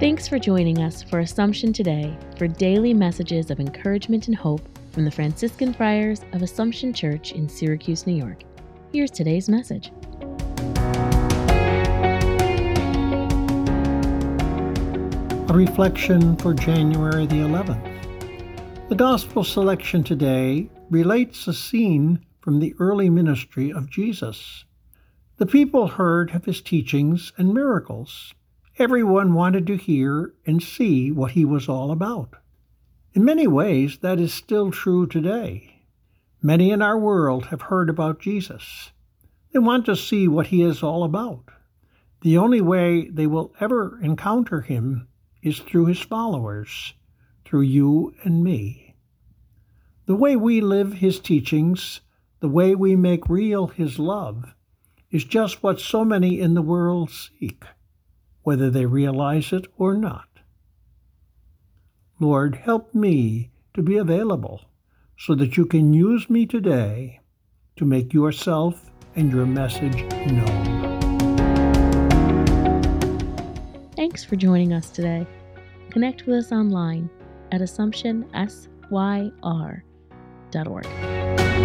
for joining us for Assumption Today for daily messages of encouragement and hope from the Franciscan Friars of Assumption Church in Syracuse, New York. Here's today's message. A reflection for January the 11th. The Gospel selection today relates a scene from the early ministry of Jesus. The people heard of his teachings and miracles. Everyone wanted to hear and see what he was all about. In many ways, that is still true today. Many in our world have heard about Jesus. They want to see what he is all about. The only way they will ever encounter him is through his followers, through you and me. The way we live his teachings, the way we make real his love, is just what so many in the world seek, whether they realize it or not. Lord, help me to be available so that you can use me today to make yourself and your message known. Thanks for joining us today. Connect with us online at AssumptionSYR.org.